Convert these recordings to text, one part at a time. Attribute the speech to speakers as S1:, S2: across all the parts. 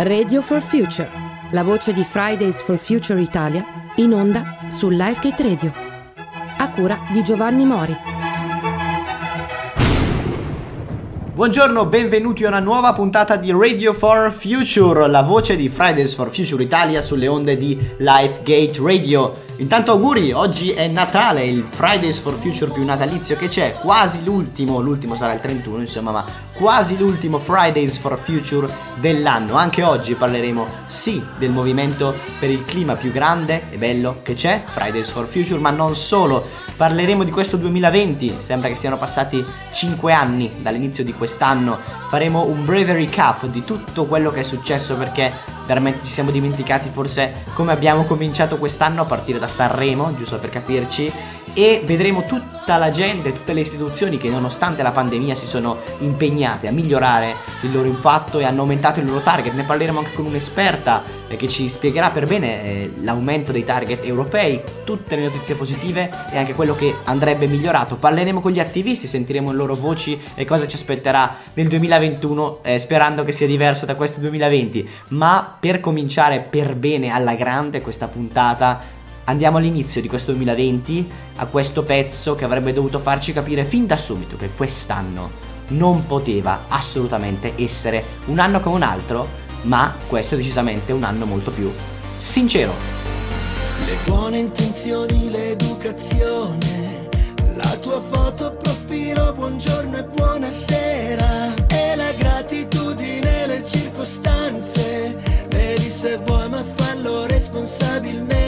S1: Radio for Future, la voce di Fridays for Future Italia, in onda su Lifegate Radio. A cura di Giovanni Mori.
S2: Buongiorno, benvenuti a una nuova puntata di Radio for Future, la voce di Fridays for Future Italia sulle onde di Lifegate Radio. Intanto auguri, oggi è Natale, il Fridays for Future più natalizio che c'è, quasi l'ultimo, l'ultimo sarà il 31 insomma, ma quasi l'ultimo Fridays for Future dell'anno. Anche oggi parleremo sì del movimento per il clima più grande e bello che c'è, Fridays for Future, ma non solo. Parleremo di questo 2020, sembra che stiano passati 5 anni dall'inizio di quest'anno. Faremo un breve recap di tutto quello che è successo perché veramente ci siamo dimenticati forse come abbiamo cominciato quest'anno a partire da Sanremo, giusto per capirci, e vedremo tutta la gente, tutte le istituzioni che nonostante la pandemia si sono impegnate a migliorare il loro impatto e hanno aumentato il loro target. Ne parleremo anche con un'esperta eh, che ci spiegherà per bene eh, l'aumento dei target europei, tutte le notizie positive e anche quello che andrebbe migliorato. Parleremo con gli attivisti, sentiremo le loro voci e cosa ci aspetterà nel 2021, eh, sperando che sia diverso da questo 2020. Ma per cominciare per bene alla grande questa puntata Andiamo all'inizio di questo 2020, a questo pezzo che avrebbe dovuto farci capire fin da subito che quest'anno non poteva assolutamente essere un anno come un altro, ma questo è decisamente un anno molto più sincero.
S3: Le buone intenzioni, l'educazione, la tua foto profilo, buongiorno e buonasera, e la gratitudine, le circostanze, vedi se vuoi ma fallo responsabilmente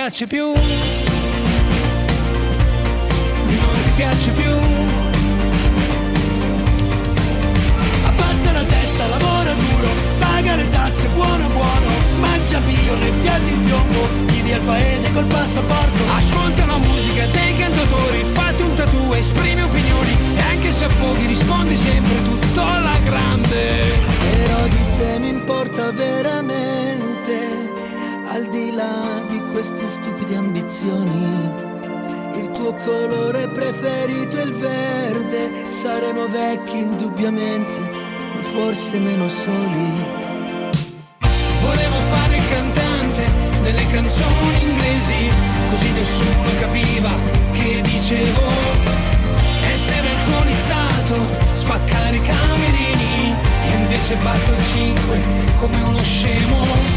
S3: Piace più non ti piace più. Abbassa la testa, lavora duro, paga le tasse, buono buono, mangia bio nei piatti in piombo, vivi al paese col passaporto. Ascolta la musica dei cantautori, fatti un tatu, esprimi opinioni e anche se affoghi rispondi sempre tutto stupide ambizioni il tuo colore preferito è il verde, saremo vecchi indubbiamente, ma forse meno soli. Volevo fare il cantante delle canzoni inglesi, così nessuno capiva che dicevo. Essere alcolizzato, spaccare i camerini, e invece batto il 5 come uno scemo.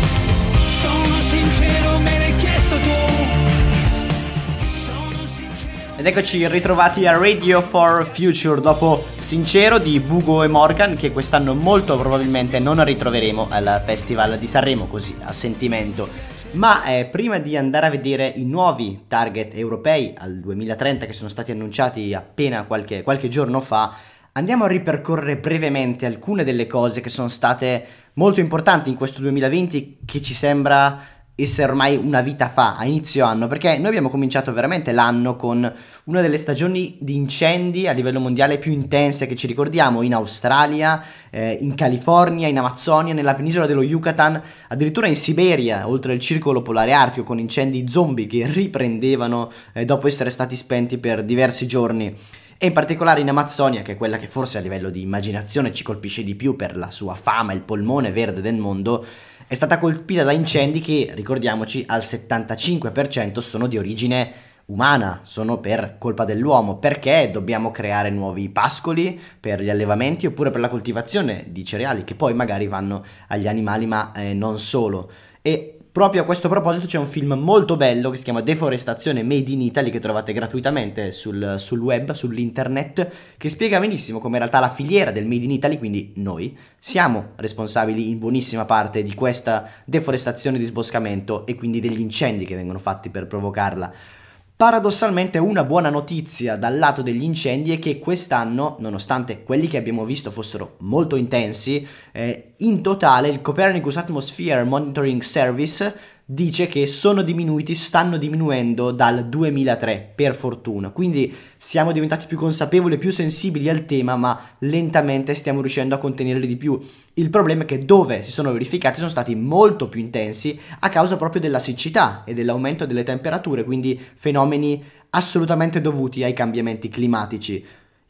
S2: Ed eccoci ritrovati a Radio for Future dopo Sincero di Bugo e Morgan che quest'anno molto probabilmente non ritroveremo al Festival di Sanremo così a sentimento. Ma eh, prima di andare a vedere i nuovi target europei al 2030 che sono stati annunciati appena qualche, qualche giorno fa, andiamo a ripercorrere brevemente alcune delle cose che sono state molto importanti in questo 2020 che ci sembra essere ormai una vita fa, a inizio anno, perché noi abbiamo cominciato veramente l'anno con una delle stagioni di incendi a livello mondiale più intense che ci ricordiamo in Australia, eh, in California, in Amazzonia, nella penisola dello Yucatan, addirittura in Siberia, oltre il circolo polare artico, con incendi zombie che riprendevano eh, dopo essere stati spenti per diversi giorni. E in particolare in Amazzonia, che è quella che forse a livello di immaginazione ci colpisce di più per la sua fama, il polmone verde del mondo, è stata colpita da incendi che, ricordiamoci, al 75% sono di origine umana, sono per colpa dell'uomo, perché dobbiamo creare nuovi pascoli per gli allevamenti oppure per la coltivazione di cereali che poi magari vanno agli animali ma eh, non solo. E Proprio a questo proposito c'è un film molto bello che si chiama Deforestazione Made in Italy che trovate gratuitamente sul, sul, web, sull'internet, che spiega benissimo come in realtà la filiera del Made in Italy, quindi noi, siamo responsabili in buonissima parte di questa deforestazione e disboscamento e quindi degli incendi che vengono fatti per provocarla. Paradossalmente una buona notizia dal lato degli incendi è che quest'anno, nonostante quelli che abbiamo visto fossero molto intensi, eh, in totale il Copernicus Atmosphere Monitoring Service dice che sono diminuiti, stanno diminuendo dal 2003, per fortuna. Quindi siamo diventati più consapevoli e più sensibili al tema, ma lentamente stiamo riuscendo a contenerli di più. Il problema è che dove si sono verificati sono stati molto più intensi a causa proprio della siccità e dell'aumento delle temperature, quindi fenomeni assolutamente dovuti ai cambiamenti climatici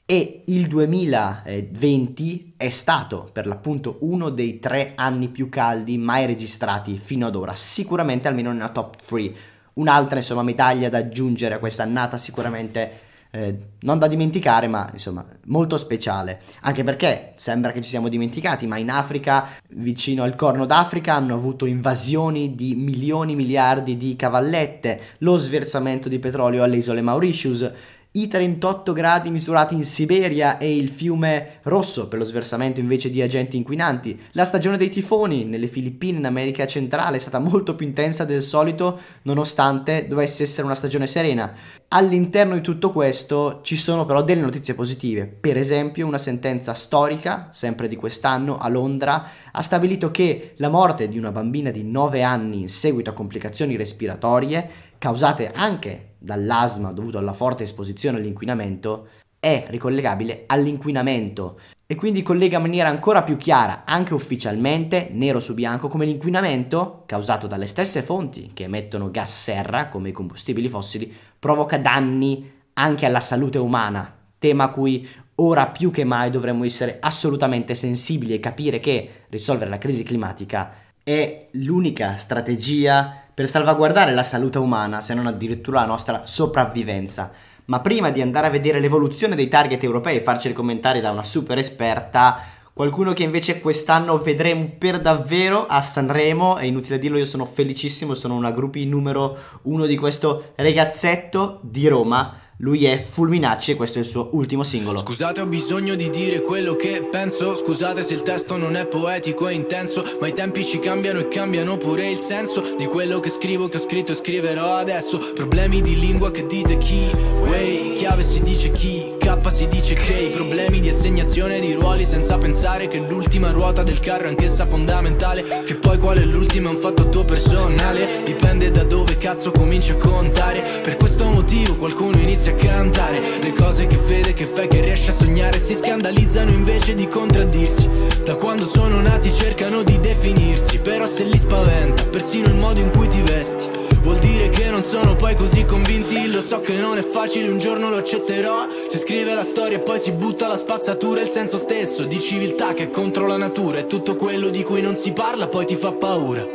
S2: e il 2020 è stato per l'appunto uno dei tre anni più caldi mai registrati fino ad ora, sicuramente almeno nella top 3. Un'altra insomma medaglia da aggiungere a questa annata sicuramente eh, non da dimenticare ma insomma molto speciale, anche perché sembra che ci siamo dimenticati, ma in Africa, vicino al Corno d'Africa, hanno avuto invasioni di milioni, miliardi di cavallette, lo sversamento di petrolio alle isole Mauritius, i 38 gradi misurati in Siberia e il fiume Rosso per lo sversamento invece di agenti inquinanti. La stagione dei tifoni nelle Filippine in America centrale è stata molto più intensa del solito nonostante dovesse essere una stagione serena. All'interno di tutto questo ci sono però delle notizie positive. Per esempio una sentenza storica, sempre di quest'anno, a Londra, ha stabilito che la morte di una bambina di 9 anni in seguito a complicazioni respiratorie causate anche dall'asma dovuto alla forte esposizione all'inquinamento è ricollegabile all'inquinamento. E quindi collega in maniera ancora più chiara, anche ufficialmente, nero su bianco, come l'inquinamento, causato dalle stesse fonti che emettono gas serra, come i combustibili fossili, provoca danni anche alla salute umana, tema a cui ora più che mai dovremmo essere assolutamente sensibili e capire che risolvere la crisi climatica è l'unica strategia per salvaguardare la salute umana, se non addirittura la nostra sopravvivenza. Ma prima di andare a vedere l'evoluzione dei target europei e farci i commentari da una super esperta, qualcuno che invece quest'anno vedremo per davvero a Sanremo, è inutile dirlo, io sono felicissimo, sono una gruppi numero uno di questo ragazzetto di Roma lui è Fulminacci e questo è il suo ultimo singolo.
S4: Scusate, ho bisogno di dire quello che penso. Scusate se il testo non è poetico e intenso. Ma i tempi ci cambiano e cambiano pure il senso di quello che scrivo, che ho scritto e scriverò adesso. Problemi di lingua che dite chi? Way, chiave si dice chi? K si dice che problemi di assegnazione di ruoli senza pensare che l'ultima ruota del carro è anch'essa fondamentale. Che poi qual è l'ultima è un fatto tuo personale. Dipende da dove cazzo cominci a contare. Per questo motivo qualcuno inizia a cantare Le cose che vede, che fai, che riesce a sognare Si scandalizzano invece di contraddirsi. Da quando sono nati cercano di definirsi Però se li spaventa persino il modo in cui ti vesti. Vuol dire che non sono poi così convinti Lo so che non è facile, un giorno lo accetterò. Si scrive la storia e poi si butta la spazzatura Il senso stesso di civiltà che è contro la natura E tutto quello di cui non si parla poi ti fa paura.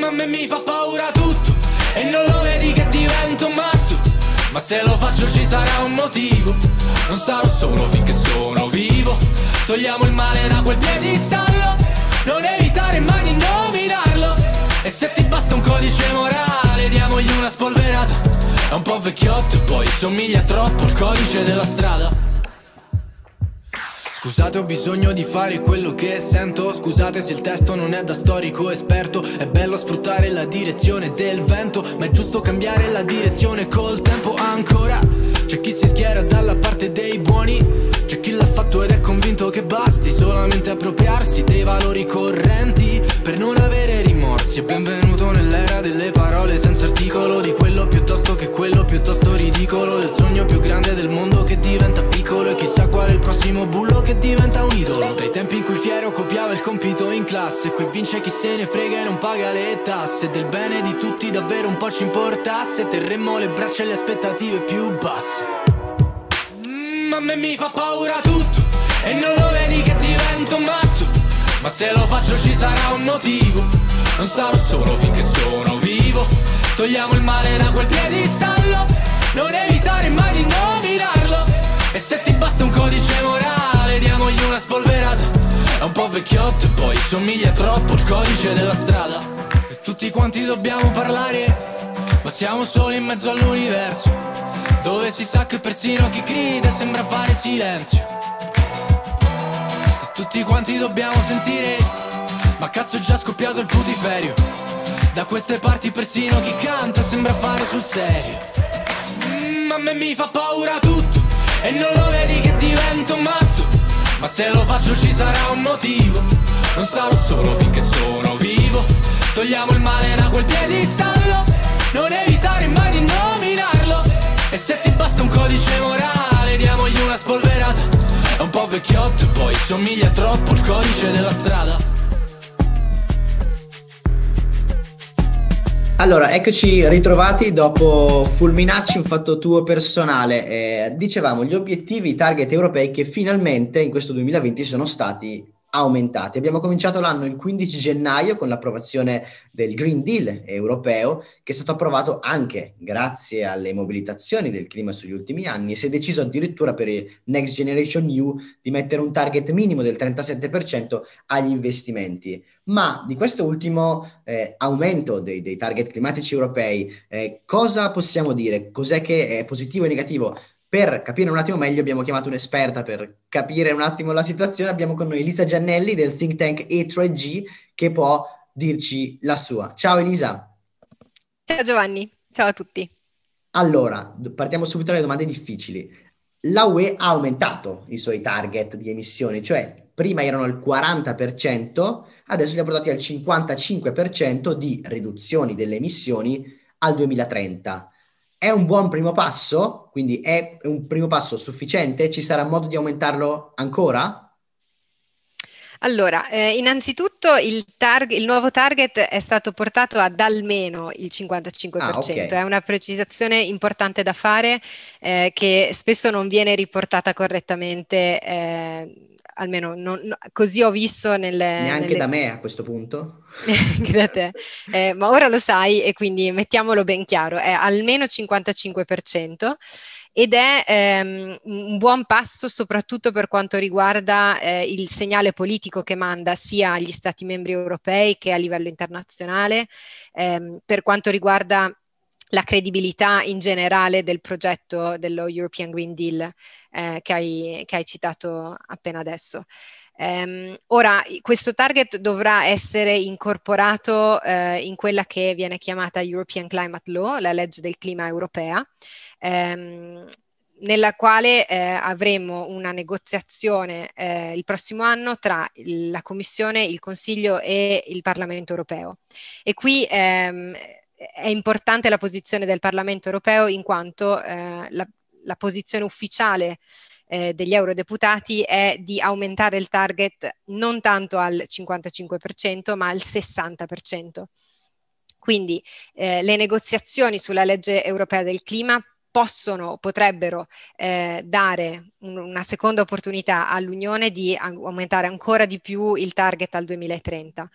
S4: Ma a me mi fa paura tutto E non lo vedi che divento matto ma se lo faccio ci sarà un motivo. Non sarò solo finché sono vivo. Togliamo il male da quel piedistallo. Non evitare mai di nominarlo E se ti basta un codice morale Diamogli una spolverata. È un po' vecchiotto poi somiglia troppo al codice della strada Scusate ho bisogno di fare quello che sento. Scusate se il testo non è da storico esperto. È bello sfruttare la direzione del vento Ma è giusto cambiare la direzione col tempo ancora. C'è chi si schiera dalla parte dei buoni C'è chi l'ha fatto ed è convinto che basti Solamente appropriarsi dei valori correnti Per non avere rimorsi. E benvenuto nell'era delle parole senza articolo Di quello piuttosto che quello piuttosto ridicolo Del sogno più grande del mondo che diventa piccolo E chissà qual è il prossimo bullo che diventa un idolo. Dai tempi in cui Fiero copiava il compito in classe Qui vince chi se ne frega e non paga le tasse. Del bene di tutti davvero un po' ci importasse Terremmo le braccia e le aspettative più basse. Mm, A me mi fa paura tutto E non lo vedi che divento matto. Ma se lo faccio ci sarà un motivo Non sarò solo finché sono vivo Togliamo il male da quel piedistallo Non evitare mai di nominarlo E se ti basta un codice morale Diamogli una spolverata. È un po' vecchiotto e poi somiglia troppo il codice della strada. E tutti quanti dobbiamo parlare Ma siamo soli in mezzo all'universo Dove si sa che persino chi grida sembra fare silenzio. E tutti quanti dobbiamo sentire Ma cazzo è già scoppiato il putiferio Da queste parti persino chi canta sembra fare sul serio. Mm, a me mi fa paura tutto e non lo vedi che divento matto. Ma se lo faccio ci sarà un motivo. Non sarò solo finché sono vivo. Togliamo il male da quel piedistallo. Non evitare mai di nominarlo. E se ti basta un codice morale Diamogli una spolverata. È un po' vecchiotto e poi somiglia troppo il codice della strada
S2: Allora, eccoci ritrovati dopo Fulminacci, un fatto tuo personale. Eh, dicevamo gli obiettivi, i target europei che finalmente in questo 2020 sono stati aumentati. Abbiamo cominciato l'anno il 15 gennaio con l'approvazione del Green Deal europeo, che è stato approvato anche grazie alle mobilitazioni del clima sugli ultimi anni e si è deciso addirittura per il Next Generation EU di mettere un target minimo del 37% agli investimenti. Ma di questo ultimo eh, aumento dei, dei, target climatici europei, eh, cosa possiamo dire? Cos'è che è positivo e negativo? Per capire un attimo meglio abbiamo chiamato un'esperta per capire un attimo la situazione. Abbiamo con noi Elisa Giannelli del think tank E3G che può dirci la sua. Ciao Elisa.
S5: Ciao Giovanni, ciao a tutti.
S2: Allora, partiamo subito dalle domande difficili. La UE ha aumentato i suoi target di emissioni, cioè prima erano al 40%, adesso li ha portati al 55% di riduzioni delle emissioni al 2030. È un buon primo passo? Quindi è un primo passo sufficiente? Ci sarà modo di aumentarlo ancora?
S5: Allora, eh, innanzitutto il, target, il, nuovo target è stato portato ad almeno il 55%, ah, okay. è una precisazione importante da fare eh, che spesso non viene riportata correttamente. Eh, almeno non, no, così ho visto nelle...
S2: Neanche
S5: nelle...
S2: da me a questo punto.
S5: Grazie. Eh, ma ora lo sai e quindi mettiamolo ben chiaro, è almeno 55% ed è ehm, un buon passo soprattutto per quanto riguarda eh, il segnale politico che manda sia agli Stati membri europei che a livello internazionale, ehm, per quanto riguarda la credibilità in generale del progetto dello European Green Deal eh, che, hai, che, hai, citato appena adesso. Um, ora, questo target dovrà essere incorporato uh, in quella che viene chiamata European Climate Law, la legge del clima europea, um, nella quale uh, avremo una negoziazione uh, il prossimo anno tra la Commissione, il Consiglio e il Parlamento europeo. E qui um, è importante la posizione del Parlamento europeo in quanto eh, la, la, posizione ufficiale eh, degli eurodeputati è di aumentare il target non tanto al 55% ma al 60%. Quindi eh, le negoziazioni sulla legge europea del clima possono, potrebbero eh, dare un, una seconda opportunità all'Unione di aumentare ancora di più il target al 2030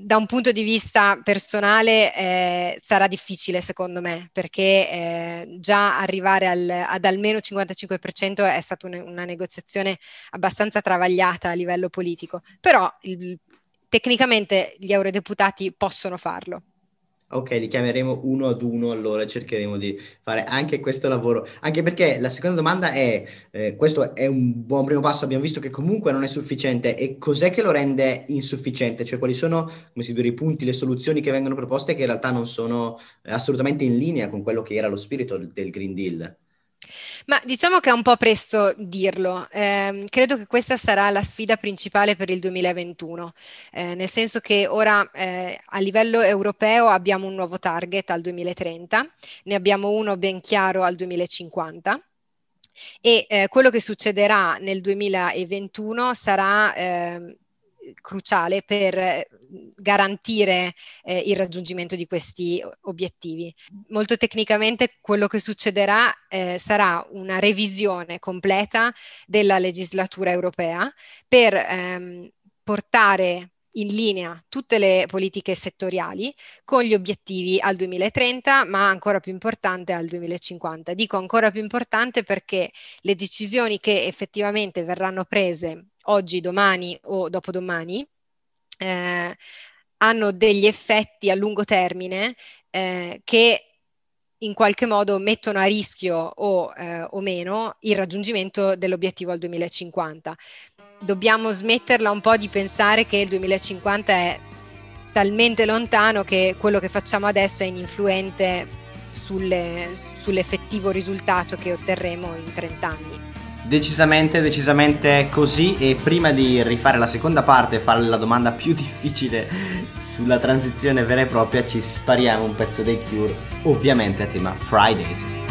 S5: da un punto di vista personale eh, sarà difficile secondo me perché eh, già arrivare al, ad almeno 55% è stata una, una, negoziazione abbastanza travagliata a livello politico, però il, tecnicamente gli eurodeputati possono farlo.
S6: Ok, li chiameremo uno ad uno, allora cercheremo di fare anche questo lavoro. Anche perché la seconda domanda è, eh, questo è un buon primo passo, abbiamo visto che comunque non è sufficiente e cos'è che lo rende insufficiente? Cioè quali sono, come si dice, i punti, le soluzioni che vengono proposte che in realtà non sono eh, assolutamente in linea con quello che era lo spirito del Green Deal?
S5: Ma diciamo che è un po' presto dirlo. Eh, credo che questa sarà la sfida principale per il 2021, eh, nel senso che ora eh, a livello europeo abbiamo un nuovo target al 2030, ne abbiamo uno ben chiaro al 2050 e eh, quello che succederà nel 2021 sarà ehm, cruciale per eh, garantire eh, il raggiungimento di questi obiettivi. Molto tecnicamente quello che succederà eh, sarà una revisione completa della legislatura europea per ehm, portare in linea tutte le politiche settoriali con gli obiettivi al 2030, ma ancora più importante al 2050. Dico ancora più importante perché le decisioni che effettivamente verranno prese oggi, domani o dopodomani eh, hanno degli effetti a lungo termine eh, che in qualche modo mettono a rischio o, eh, o meno il raggiungimento dell'obiettivo al 2050 dobbiamo smetterla un po' di pensare che il 2050 è talmente lontano che quello che facciamo adesso è ininfluente sulle, sull'effettivo risultato che otterremo in 30 anni.
S6: Decisamente, decisamente così e prima di rifare la seconda parte e fare la domanda più difficile sulla transizione vera e propria ci spariamo un pezzo dei Cure, ovviamente a tema Fridays.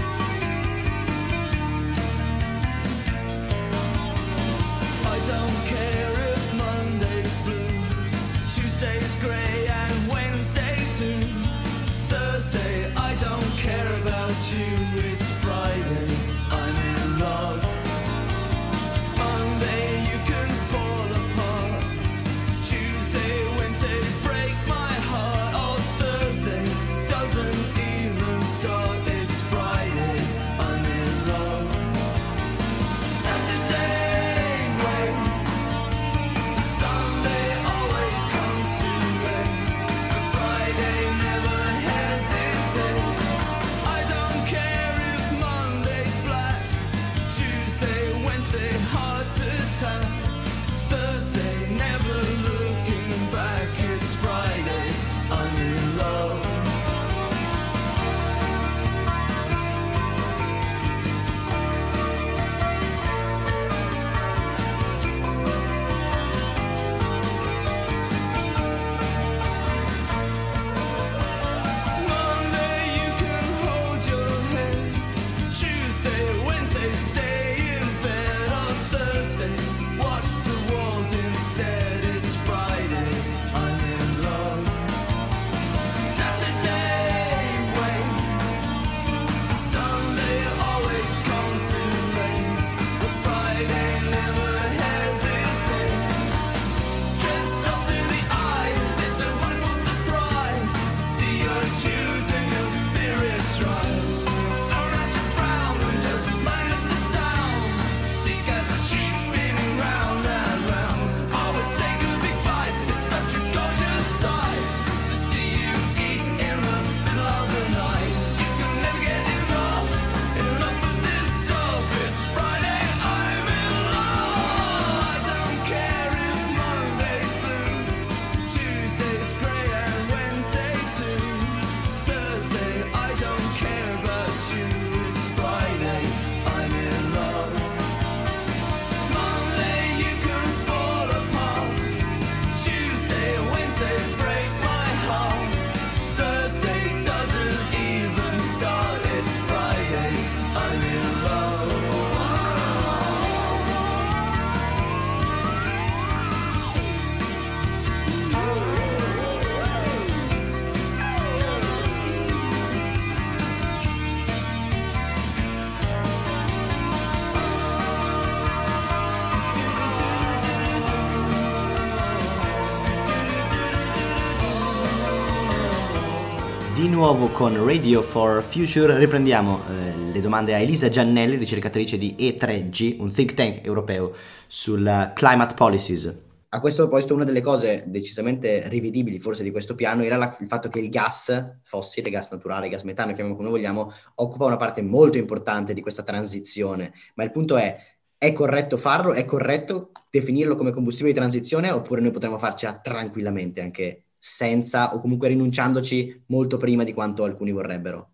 S6: Nuovo con Radio for Future riprendiamo eh, le domande a Elisa Giannelli, ricercatrice di E3G, un think tank europeo sulla climate policies.
S2: a questo proposito una delle cose decisamente rivedibili forse di questo piano era la, il fatto che il gas fossile, gas naturale, gas metano, chiamiamolo come vogliamo, occupa una parte molto importante di questa transizione. Ma il punto è, è corretto farlo? È corretto definirlo come combustibile di transizione oppure noi potremmo farcela tranquillamente anche senza o comunque rinunciandoci molto prima di quanto alcuni vorrebbero?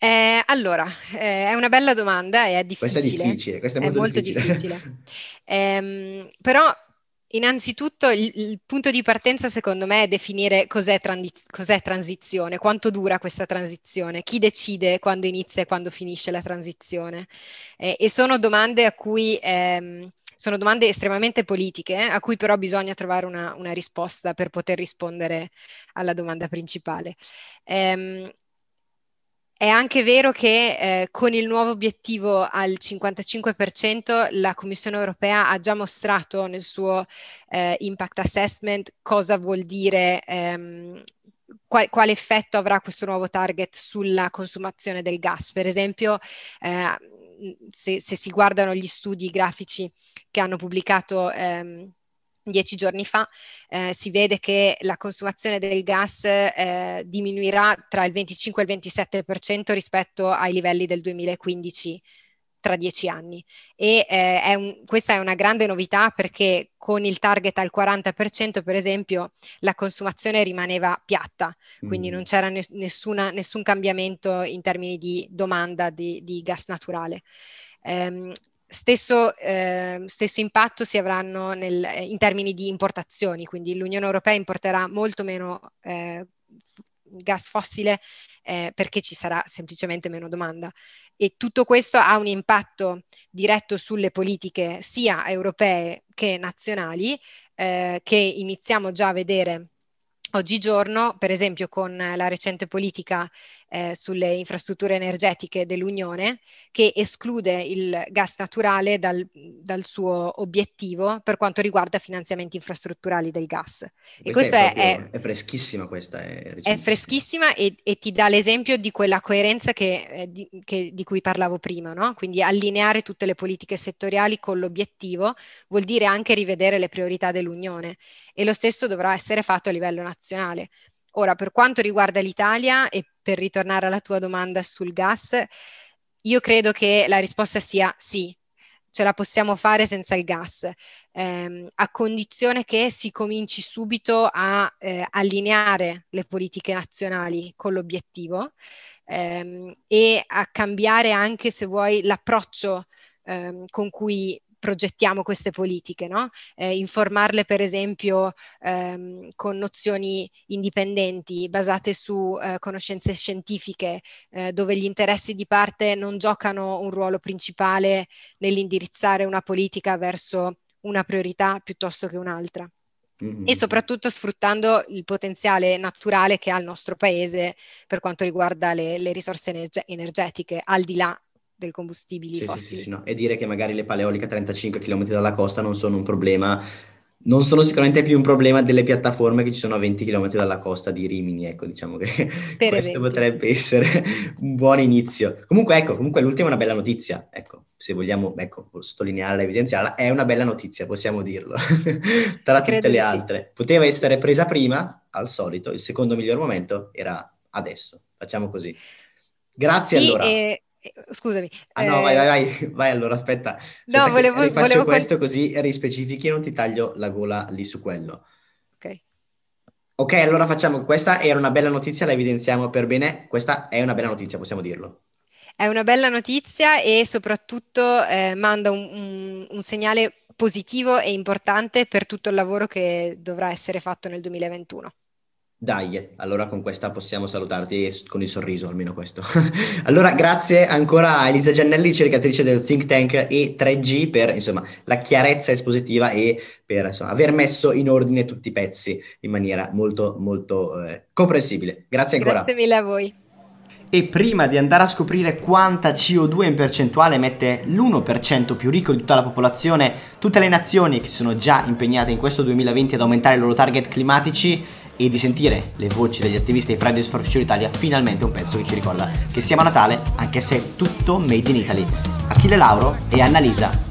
S5: Eh, allora, eh, è una bella domanda e è difficile.
S2: Questa è difficile, questa è molto,
S5: è molto
S2: difficile.
S5: difficile. eh, però, innanzitutto, il, il, punto di partenza, secondo me, è definire cos'è, transi- cos'è, transizione, quanto dura questa transizione, chi decide quando inizia e quando finisce la transizione. Eh, e sono domande a cui ehm, sono domande estremamente politiche, a cui però bisogna trovare una, una, risposta per poter rispondere alla domanda principale. Um, è anche vero che eh, con il nuovo obiettivo al 55% la Commissione europea ha già mostrato nel suo eh, impact assessment cosa vuol dire, ehm, qual, quale effetto avrà questo nuovo target sulla consumazione del gas. Per esempio, eh, se, se, si guardano gli studi grafici che hanno pubblicato ehm, dieci giorni fa, eh, si vede che la consumazione del gas eh, diminuirà tra il 25 e il 27% rispetto ai livelli del 2015 tra dieci anni. E eh, è un, questa è una grande novità perché con il target al 40%, per esempio, la consumazione rimaneva piatta, quindi mm. non c'era nessuna, nessun cambiamento in termini di domanda di, di gas naturale. Um, Stesso, eh, stesso, impatto si avranno nel, in termini di importazioni, quindi l'Unione Europea importerà molto meno eh, gas fossile eh, perché ci sarà semplicemente meno domanda. E tutto questo ha un impatto diretto sulle politiche sia europee che nazionali eh, che iniziamo già a vedere Oggigiorno, per esempio, con la recente politica eh, sulle infrastrutture energetiche dell'Unione, che esclude il gas naturale dal, dal, suo obiettivo per quanto riguarda finanziamenti infrastrutturali del gas.
S2: E questa è, è, è, freschissima questa. È,
S5: è freschissima e, e, ti dà l'esempio di quella coerenza che, eh, di, che, di, cui parlavo prima, no? quindi allineare tutte le politiche settoriali con l'obiettivo vuol dire anche rivedere le priorità dell'Unione e lo stesso dovrà essere fatto a livello nazionale. Ora, per quanto riguarda l'Italia e per ritornare alla tua domanda sul gas, io credo che la risposta sia sì, ce la possiamo fare senza il gas, ehm, a condizione che si cominci subito a eh, allineare le politiche nazionali con l'obiettivo ehm, e a cambiare anche, se vuoi, l'approccio ehm, con cui progettiamo queste politiche, no? eh, informarle per esempio ehm, con nozioni indipendenti basate su eh, conoscenze scientifiche eh, dove gli interessi di parte non giocano un ruolo principale nell'indirizzare una politica verso una priorità piuttosto che un'altra. Mm-hmm. E soprattutto sfruttando il potenziale naturale che ha il nostro paese per quanto riguarda le, le risorse energe- energetiche, al di là dei combustibili
S2: sì,
S5: fossili.
S2: Sì, sì, no. E dire che magari le paleoliche a 35 km dalla costa non sono un problema, non sono sicuramente più un problema delle piattaforme che ci sono a 20 km dalla costa di Rimini, ecco, diciamo che per questo esempio. potrebbe essere un buon inizio. Comunque, ecco, comunque l'ultima è una bella notizia, ecco, se vogliamo, ecco, sottolinearla, evidenziarla, è una bella notizia, possiamo dirlo, tra Credo tutte le altre. Poteva essere presa prima, al solito, il secondo miglior momento era adesso, facciamo così. Grazie
S5: sì,
S2: allora.
S5: E scusami.
S2: Ah no, eh... vai, vai, vai, vai, allora aspetta. aspetta
S5: no, volevo...
S2: Faccio
S5: volevo
S2: questo così rispecifichi e non ti taglio la gola lì su quello.
S5: Ok.
S2: Ok, allora facciamo, questa era una bella notizia, la evidenziamo per bene, questa è una bella notizia, possiamo dirlo.
S5: È una bella notizia e soprattutto eh, manda un, un, un segnale positivo e importante per tutto il lavoro che dovrà essere fatto nel 2021.
S2: Dai, allora con questa possiamo salutarti con il sorriso, almeno questo. allora, grazie ancora a Elisa Giannelli, ricercatrice del think tank E3G, per insomma la chiarezza espositiva e per insomma, aver messo in ordine tutti i pezzi in maniera molto, molto eh, comprensibile. Grazie ancora.
S5: Grazie mille a voi.
S2: E prima di andare a scoprire quanta CO2 in percentuale emette l'1% più ricco di tutta la popolazione, tutte le nazioni che sono già impegnate in questo 2020 ad aumentare i loro target climatici, e di sentire le voci degli attivisti di Fridays for Future Italia, finalmente un pezzo che ci ricorda che siamo a Natale, anche se è tutto made in Italy. Achille Lauro e Annalisa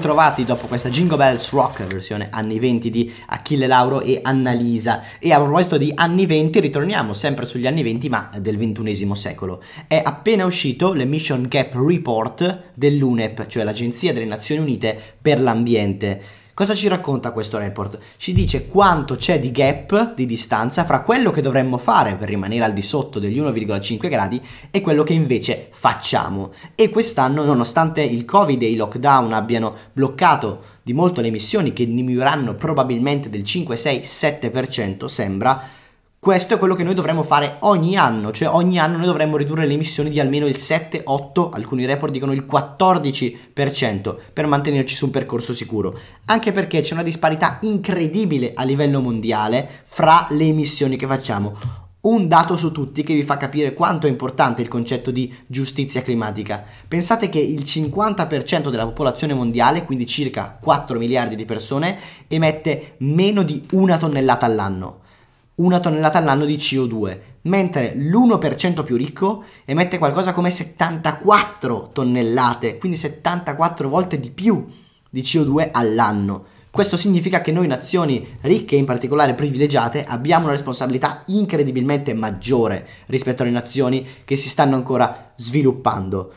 S2: ritrovati dopo questa Jingle Bells Rock versione anni 20 di Achille Lauro e Annalisa. E a proposito di anni 20, ritorniamo sempre sugli anni 20 ma del XXI secolo. È appena uscito l'Emission Gap Report dell'UNEP, cioè l'Agenzia delle Nazioni Unite per l'Ambiente. Cosa ci racconta questo report? Ci dice quanto c'è di gap, di distanza, fra quello che dovremmo fare per rimanere al di sotto degli 1,5 gradi e quello che invece facciamo. E quest'anno, nonostante il Covid e i lockdown abbiano bloccato di molto le emissioni, che diminuiranno probabilmente del 5, 6, 7%, sembra, questo è quello che noi dovremmo fare ogni anno, cioè ogni anno noi dovremmo ridurre le emissioni di almeno il 7, 8, alcuni report dicono il 14% per mantenerci su un percorso sicuro, anche perché c'è una disparità incredibile a livello mondiale fra le emissioni che facciamo. Un dato su tutti che vi fa capire quanto è importante il concetto di giustizia climatica. Pensate che il 50% della popolazione mondiale, quindi circa 4 miliardi di persone, emette meno di una tonnellata all'anno una tonnellata all'anno di CO2, mentre l'1% più ricco emette qualcosa come 74 tonnellate, quindi 74 volte di più di CO2 all'anno. Questo significa che noi nazioni ricche, in particolare privilegiate, abbiamo una responsabilità incredibilmente maggiore rispetto alle nazioni che si stanno ancora sviluppando.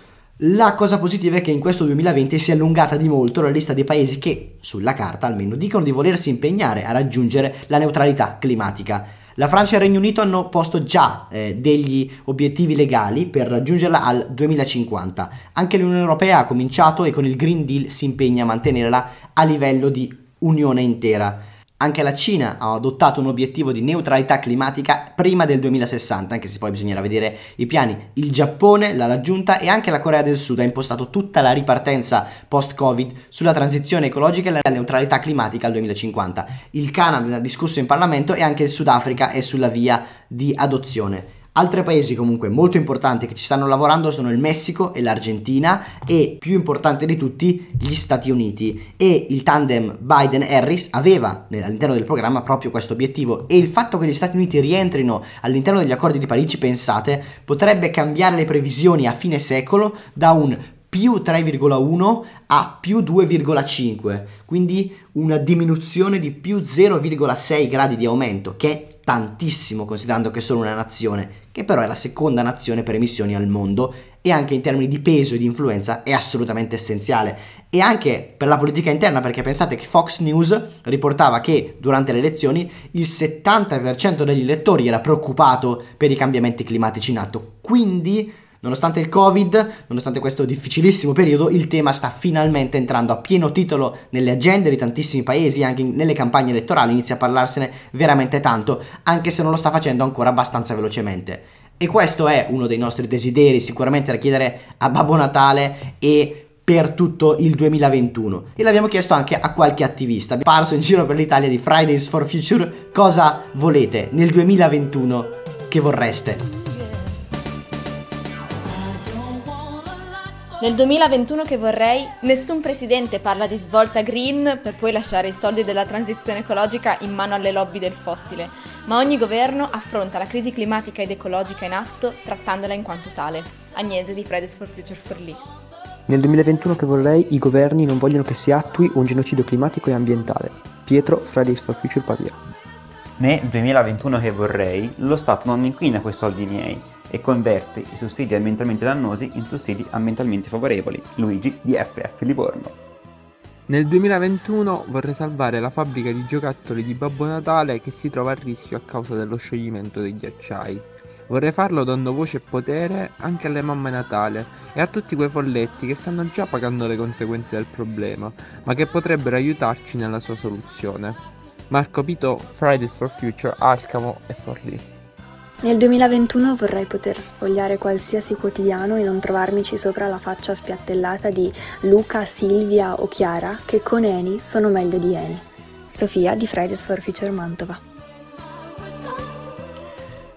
S2: La cosa positiva è che in questo 2020 si è allungata di molto la lista dei paesi che, sulla carta almeno, dicono di volersi impegnare a raggiungere la neutralità climatica. La Francia e il Regno Unito hanno posto già eh, degli obiettivi legali per raggiungerla al 2050. Anche l'Unione Europea ha cominciato e con il Green Deal si impegna a mantenerla a livello di Unione intera. Anche la Cina ha adottato un obiettivo di neutralità climatica prima del 2060, anche se poi bisognerà vedere i piani. Il Giappone l'ha raggiunta e anche la Corea del Sud ha impostato tutta la ripartenza post-Covid sulla transizione ecologica e la neutralità climatica al 2050. Il Canada ha discusso in Parlamento e anche il Sudafrica è sulla via di adozione. Altri paesi comunque molto importanti che ci stanno lavorando sono il Messico e l'Argentina e più importante di tutti gli Stati Uniti. E il tandem Biden-Harris aveva all'interno del programma proprio questo obiettivo. E il fatto che gli Stati Uniti rientrino all'interno degli accordi di Parigi pensate potrebbe cambiare le previsioni a fine secolo da un più 3,1 a più 2,5, quindi una diminuzione di più 0,6 gradi di aumento, che è tantissimo considerando che sono una nazione, che però è la seconda nazione per emissioni al mondo e anche in termini di peso e di influenza è assolutamente essenziale. E anche per la politica interna, perché pensate che Fox News riportava che durante le elezioni il 70% degli elettori era preoccupato per i cambiamenti climatici in atto. Quindi Nonostante il Covid, nonostante questo difficilissimo periodo, il tema sta finalmente entrando a pieno titolo nelle agende di tantissimi paesi, anche nelle campagne elettorali. Inizia a parlarsene veramente tanto, anche se non lo sta facendo ancora abbastanza velocemente. E questo è uno dei nostri desideri, sicuramente da chiedere a Babbo Natale e per tutto il 2021 e l'abbiamo chiesto anche a qualche attivista. Parso in giro per l'Italia di Fridays for Future. Cosa volete nel 2021 che vorreste
S7: Nel 2021 che vorrei, nessun presidente parla di svolta green per poi lasciare i soldi della transizione ecologica in mano alle lobby del fossile, ma ogni governo affronta la crisi climatica ed ecologica in atto trattandola in quanto tale. Agnese di Fridays for Future for Lee.
S8: Nel 2021 che vorrei, i governi non vogliono che si attui un genocidio climatico e ambientale. Pietro, Fridays for Future Pavia.
S9: Nel 2021 che vorrei, lo Stato non inquina quei soldi miei, e converte i sussidi ambientalmente dannosi in sussidi ambientalmente favorevoli. Luigi di FF Livorno.
S10: Nel 2021 vorrei salvare la fabbrica di giocattoli di Babbo Natale che si trova a rischio a causa dello scioglimento dei ghiacciai. Vorrei farlo dando voce e potere anche alle mamme Natale e a tutti quei folletti che stanno già pagando le conseguenze del problema, ma che potrebbero aiutarci nella sua soluzione. Marco Pito, Fridays for Future, Alcamo e Forlì.
S11: Nel 2021 vorrei poter sfogliare qualsiasi quotidiano e non trovarmici sopra la faccia spiattellata di Luca, Silvia o Chiara che con Eni sono meglio di Eni. Sofia di Fridays for Future Mantova.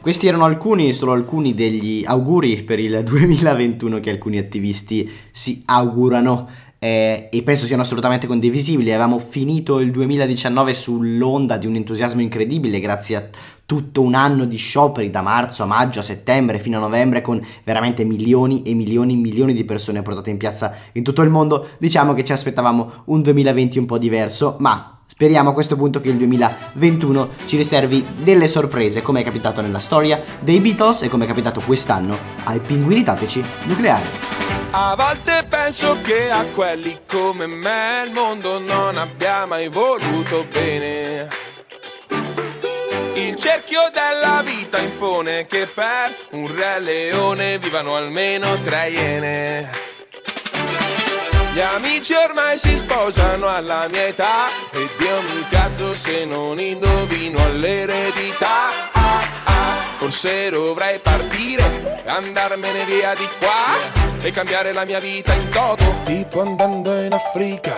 S2: Questi erano alcuni, solo alcuni degli auguri per il 2021 che alcuni attivisti si augurano eh, e penso siano assolutamente condivisibili. Avevamo finito il 2019 sull'onda di un entusiasmo incredibile grazie a tutto un anno di scioperi da marzo a maggio a settembre fino a novembre con veramente milioni e milioni e milioni di persone portate in piazza in tutto il mondo. Diciamo che ci aspettavamo un 2020 un po' diverso, ma Speriamo a questo punto che il 2021 ci riservi delle sorprese, come è capitato nella storia dei Beatles e come è capitato quest'anno ai pinguini tattici nucleari.
S12: A volte penso che a quelli come me il mondo non abbia mai voluto bene. Il cerchio della vita impone che per un re leone vivano almeno tre iene. Gli amici ormai si sposano alla mia età E Dio mi cazzo se non indovino all'eredità. Ah, ah, Forse dovrei partire, andarmene via di qua E cambiare la mia vita in toto, tipo andando in Africa.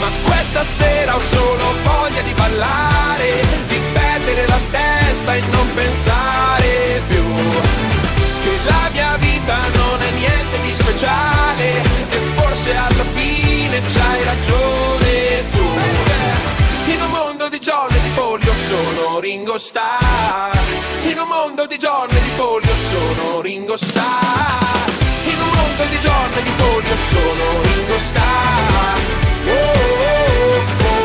S12: Ma questa sera ho solo voglia di ballare Di perdere la testa e non pensare più Che la mia vita non è niente di speciale forse alla fine c'hai ragione tu. In un mondo di giorni di polio sono Ringo Starr. In un mondo di giorni di polio sono Ringo Starr. In un mondo di giorni di polio sono Ringo Starr. Oh, oh, oh,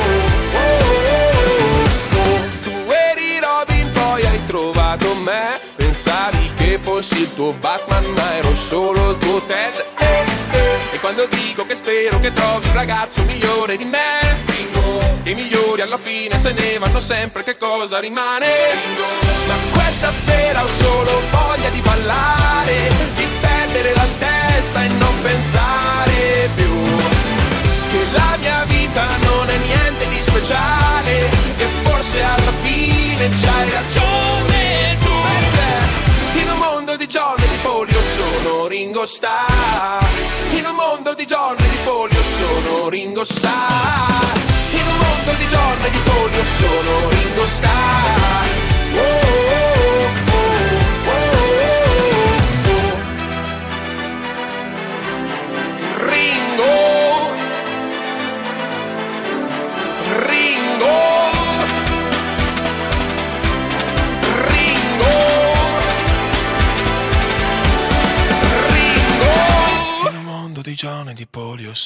S12: trovato me. Pensavi che fossi il tuo Batman, ma ero solo il tuo Ted. Eh, eh. E quando dico che spero che trovi un ragazzo migliore di me, Ringo, che i migliori alla fine se ne vanno sempre, che cosa rimane? Ringo. Ma questa sera ho solo voglia di ballare, di perdere la testa e non pensare più. Che la mia vita non è niente di speciale, e forse alla fine c'hai ragione tu. In un mondo di giorni di polio sono Ringo Starr In un mondo di giorni di polio sono Ringo Starr In un mondo di giorni di polio sono Ringo Starr oh, oh, oh,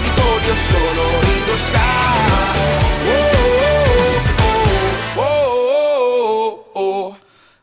S12: di polio solo Ringo Starr oh, oh,
S2: oh,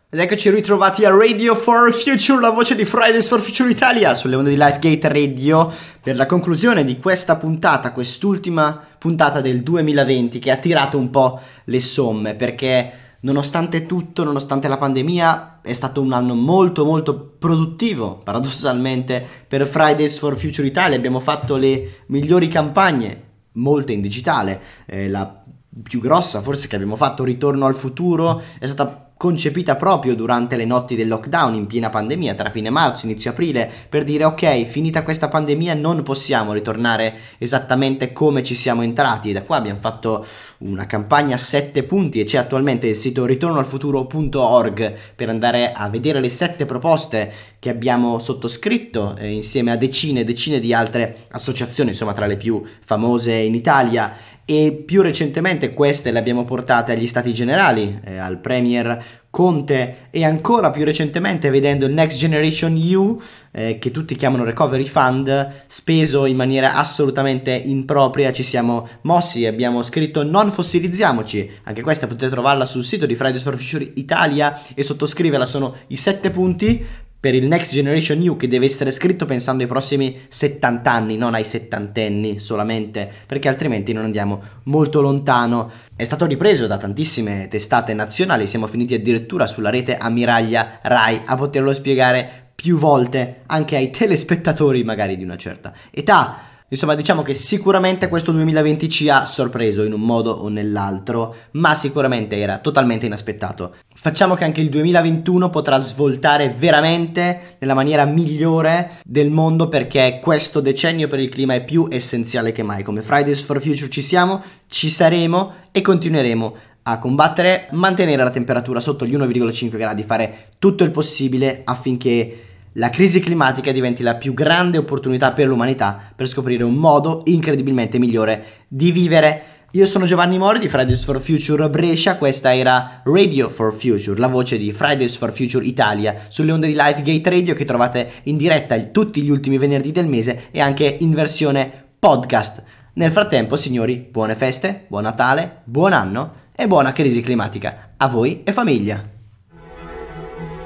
S2: Ed eccoci ritrovati a Radio for Future, la voce di Fridays for Future Italia sulle onde di Lifegate Radio. Per la conclusione di questa puntata, quest'ultima puntata del 2020 che ha tirato un po' le somme perché nonostante tutto, nonostante la pandemia, è stato un anno molto molto produttivo, paradossalmente, per Fridays for Future Italia. Abbiamo fatto le migliori campagne, molte in digitale, eh, la più grossa forse che abbiamo fatto, Ritorno al futuro, è stata concepita proprio durante le notti del lockdown in piena pandemia, tra fine marzo e inizio aprile, per dire ok, finita questa pandemia non possiamo ritornare esattamente come ci siamo entrati da qua abbiamo fatto una campagna a 7 punti e c'è attualmente il sito ritornoalfuturo.org per andare a vedere le 7 proposte che abbiamo sottoscritto eh, insieme a decine e decine di altre associazioni, insomma tra le più famose in Italia e più recentemente queste le abbiamo portate agli stati generali, eh, al Premier Conte e ancora più recentemente vedendo il Next Generation EU, eh, che tutti chiamano Recovery Fund, speso in maniera assolutamente impropria, ci siamo mossi e abbiamo scritto non fossilizziamoci, anche questa potete trovarla sul sito di Fridays for Future Italia e sottoscriverla, sono i sette punti per il Next Generation New che deve essere scritto pensando ai prossimi 70 anni, non ai settantenni solamente, perché altrimenti non andiamo molto lontano. È stato ripreso da tantissime testate nazionali, siamo finiti addirittura sulla rete ammiraglia Rai a poterlo spiegare più volte anche ai telespettatori magari di una certa età. Insomma, diciamo che sicuramente questo 2020 ci ha sorpreso in un modo o nell'altro, ma sicuramente era totalmente inaspettato. Facciamo che anche il 2021 potrà svoltare veramente nella maniera migliore del mondo perché questo decennio per il clima è più essenziale che mai. Come Fridays for Future ci siamo, ci saremo e continueremo a combattere, mantenere la temperatura sotto gli 1,5 gradi, fare tutto il possibile affinché la crisi climatica diventi la più grande opportunità per l'umanità per scoprire un modo incredibilmente migliore di vivere. Io sono Giovanni Mori di Fridays for Future Brescia, questa era Radio for Future, la voce di Fridays for Future Italia, sulle onde di Lifegate Radio che trovate in diretta tutti gli ultimi venerdì del mese e anche in versione podcast. Nel frattempo, signori, buone feste, buon Natale, buon anno e buona crisi climatica a voi e famiglia.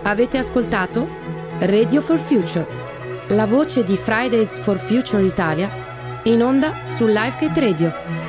S1: Avete ascoltato Radio for Future, la voce di Fridays for Future Italia, in onda su Lifegate Radio.